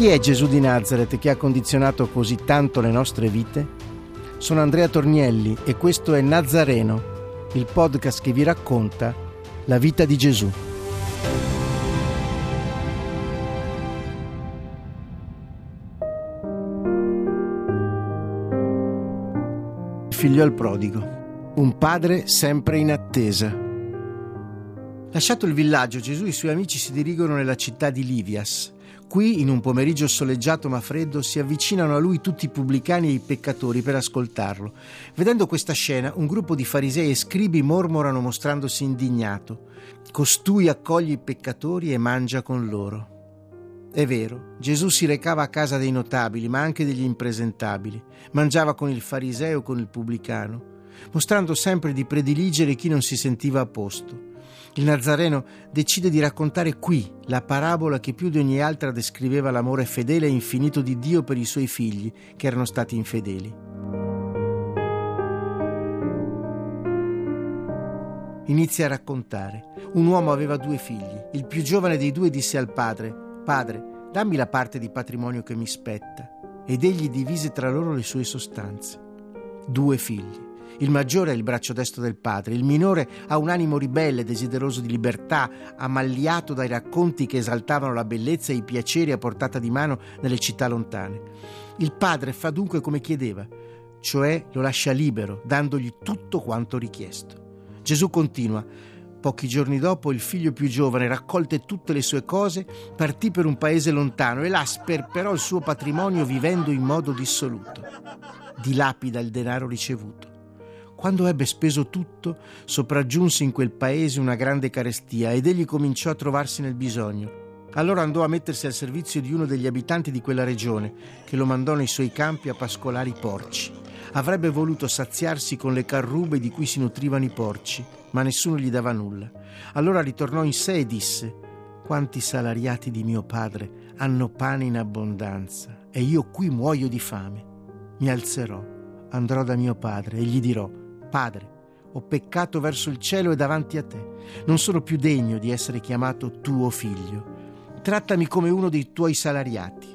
Chi è Gesù di Nazareth che ha condizionato così tanto le nostre vite? Sono Andrea Tornielli e questo è Nazareno, il podcast che vi racconta la vita di Gesù. Figlio al prodigo, un padre sempre in attesa. Lasciato il villaggio, Gesù e i suoi amici si dirigono nella città di Livias. Qui, in un pomeriggio soleggiato ma freddo, si avvicinano a lui tutti i pubblicani e i peccatori per ascoltarlo. Vedendo questa scena, un gruppo di farisei e scribi mormorano mostrandosi indignato. Costui accoglie i peccatori e mangia con loro. È vero, Gesù si recava a casa dei notabili, ma anche degli impresentabili. Mangiava con il fariseo o con il pubblicano, mostrando sempre di prediligere chi non si sentiva a posto. Il Nazareno decide di raccontare qui la parabola che più di ogni altra descriveva l'amore fedele e infinito di Dio per i suoi figli che erano stati infedeli. Inizia a raccontare. Un uomo aveva due figli. Il più giovane dei due disse al padre, Padre, dammi la parte di patrimonio che mi spetta. Ed egli divise tra loro le sue sostanze. Due figli. Il maggiore è il braccio destro del padre, il minore ha un animo ribelle, desideroso di libertà, ammalliato dai racconti che esaltavano la bellezza e i piaceri a portata di mano nelle città lontane. Il padre fa dunque come chiedeva, cioè lo lascia libero, dandogli tutto quanto richiesto. Gesù continua, Pochi giorni dopo il figlio più giovane, raccolte tutte le sue cose, partì per un paese lontano e là sperperò il suo patrimonio vivendo in modo dissoluto. Dilapida il denaro ricevuto. Quando ebbe speso tutto, sopraggiunse in quel paese una grande carestia ed egli cominciò a trovarsi nel bisogno. Allora andò a mettersi al servizio di uno degli abitanti di quella regione, che lo mandò nei suoi campi a pascolare i porci. Avrebbe voluto saziarsi con le carrube di cui si nutrivano i porci, ma nessuno gli dava nulla. Allora ritornò in sé e disse: Quanti salariati di mio padre hanno pane in abbondanza e io qui muoio di fame. Mi alzerò, andrò da mio padre e gli dirò: Padre, ho peccato verso il cielo e davanti a te. Non sono più degno di essere chiamato tuo figlio. Trattami come uno dei tuoi salariati.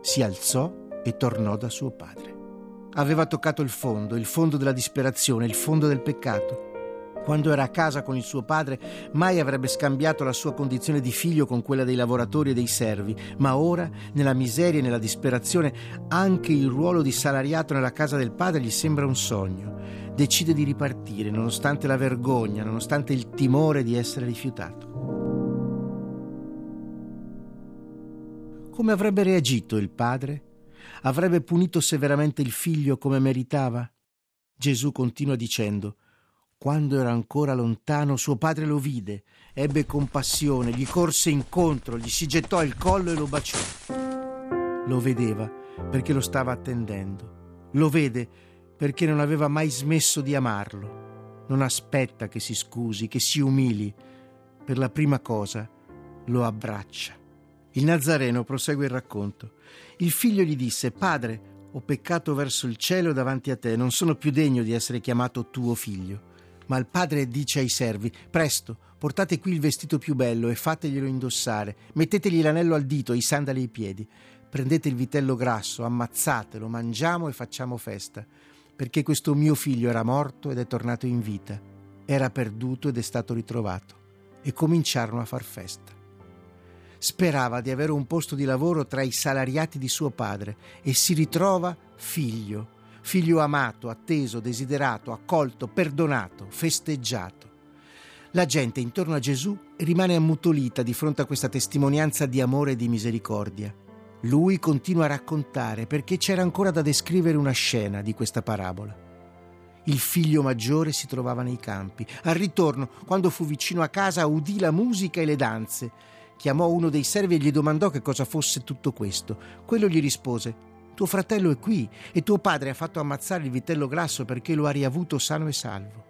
Si alzò e tornò da suo padre. Aveva toccato il fondo, il fondo della disperazione, il fondo del peccato. Quando era a casa con il suo padre, mai avrebbe scambiato la sua condizione di figlio con quella dei lavoratori e dei servi, ma ora, nella miseria e nella disperazione, anche il ruolo di salariato nella casa del padre gli sembra un sogno. Decide di ripartire, nonostante la vergogna, nonostante il timore di essere rifiutato. Come avrebbe reagito il padre? Avrebbe punito severamente il figlio come meritava? Gesù continua dicendo, quando era ancora lontano, suo padre lo vide, ebbe compassione, gli corse incontro, gli si gettò al collo e lo baciò. Lo vedeva perché lo stava attendendo. Lo vede perché non aveva mai smesso di amarlo. Non aspetta che si scusi, che si umili. Per la prima cosa lo abbraccia. Il Nazareno prosegue il racconto. Il figlio gli disse, Padre, ho peccato verso il cielo davanti a te, non sono più degno di essere chiamato tuo figlio. Ma il padre dice ai servi: Presto, portate qui il vestito più bello e fateglielo indossare, mettetegli l'anello al dito i sandali ai piedi. Prendete il vitello grasso, ammazzatelo, mangiamo e facciamo festa, perché questo mio figlio era morto ed è tornato in vita, era perduto ed è stato ritrovato. E cominciarono a far festa. Sperava di avere un posto di lavoro tra i salariati di suo padre e si ritrova figlio figlio amato, atteso, desiderato, accolto, perdonato, festeggiato. La gente intorno a Gesù rimane ammutolita di fronte a questa testimonianza di amore e di misericordia. Lui continua a raccontare perché c'era ancora da descrivere una scena di questa parabola. Il figlio maggiore si trovava nei campi. Al ritorno, quando fu vicino a casa, udì la musica e le danze. chiamò uno dei servi e gli domandò che cosa fosse tutto questo. Quello gli rispose: Tuo fratello è qui e tuo padre ha fatto ammazzare il vitello grasso perché lo ha riavuto sano e salvo.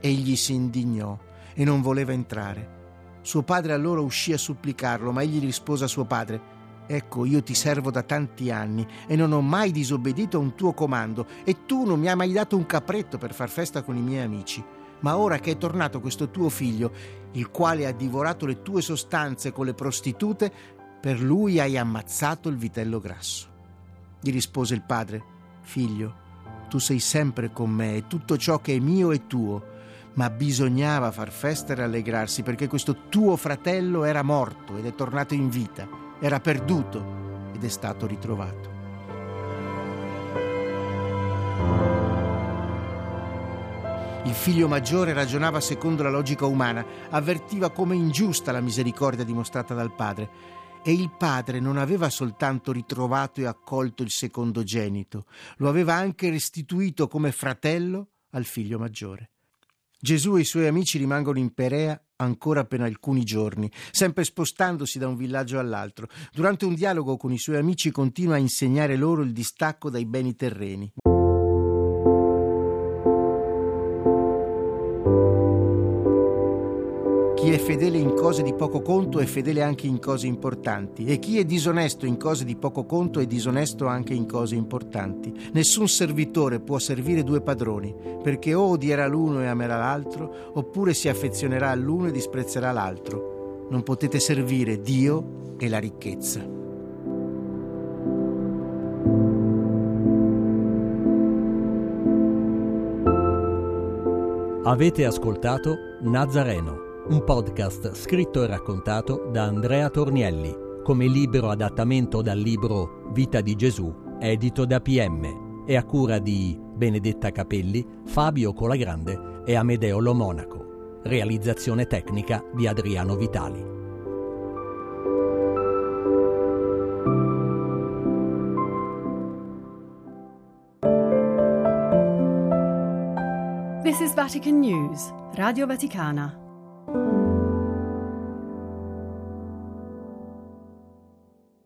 Egli si indignò e non voleva entrare. Suo padre allora uscì a supplicarlo, ma egli rispose a suo padre: Ecco, io ti servo da tanti anni e non ho mai disobbedito a un tuo comando, e tu non mi hai mai dato un capretto per far festa con i miei amici. Ma ora che è tornato questo tuo figlio, il quale ha divorato le tue sostanze con le prostitute, per lui hai ammazzato il vitello grasso. Gli rispose il padre: Figlio, tu sei sempre con me e tutto ciò che è mio è tuo ma bisognava far festa e rallegrarsi perché questo tuo fratello era morto ed è tornato in vita, era perduto ed è stato ritrovato. Il figlio maggiore ragionava secondo la logica umana, avvertiva come ingiusta la misericordia dimostrata dal padre e il padre non aveva soltanto ritrovato e accolto il secondogenito, lo aveva anche restituito come fratello al figlio maggiore. Gesù e i suoi amici rimangono in Perea ancora per alcuni giorni, sempre spostandosi da un villaggio all'altro. Durante un dialogo con i suoi amici continua a insegnare loro il distacco dai beni terreni. Fedele in cose di poco conto è fedele anche in cose importanti e chi è disonesto in cose di poco conto è disonesto anche in cose importanti. Nessun servitore può servire due padroni, perché o odierà l'uno e amerà l'altro, oppure si affezionerà all'uno e disprezzerà l'altro. Non potete servire Dio e la ricchezza. Avete ascoltato Nazareno un podcast scritto e raccontato da Andrea Tornielli, come libero adattamento dal libro Vita di Gesù, edito da PM, e a cura di Benedetta Capelli, Fabio Colagrande e Amedeo Lo Monaco. Realizzazione tecnica di Adriano Vitali. This is Vatican News, Radio Vaticana.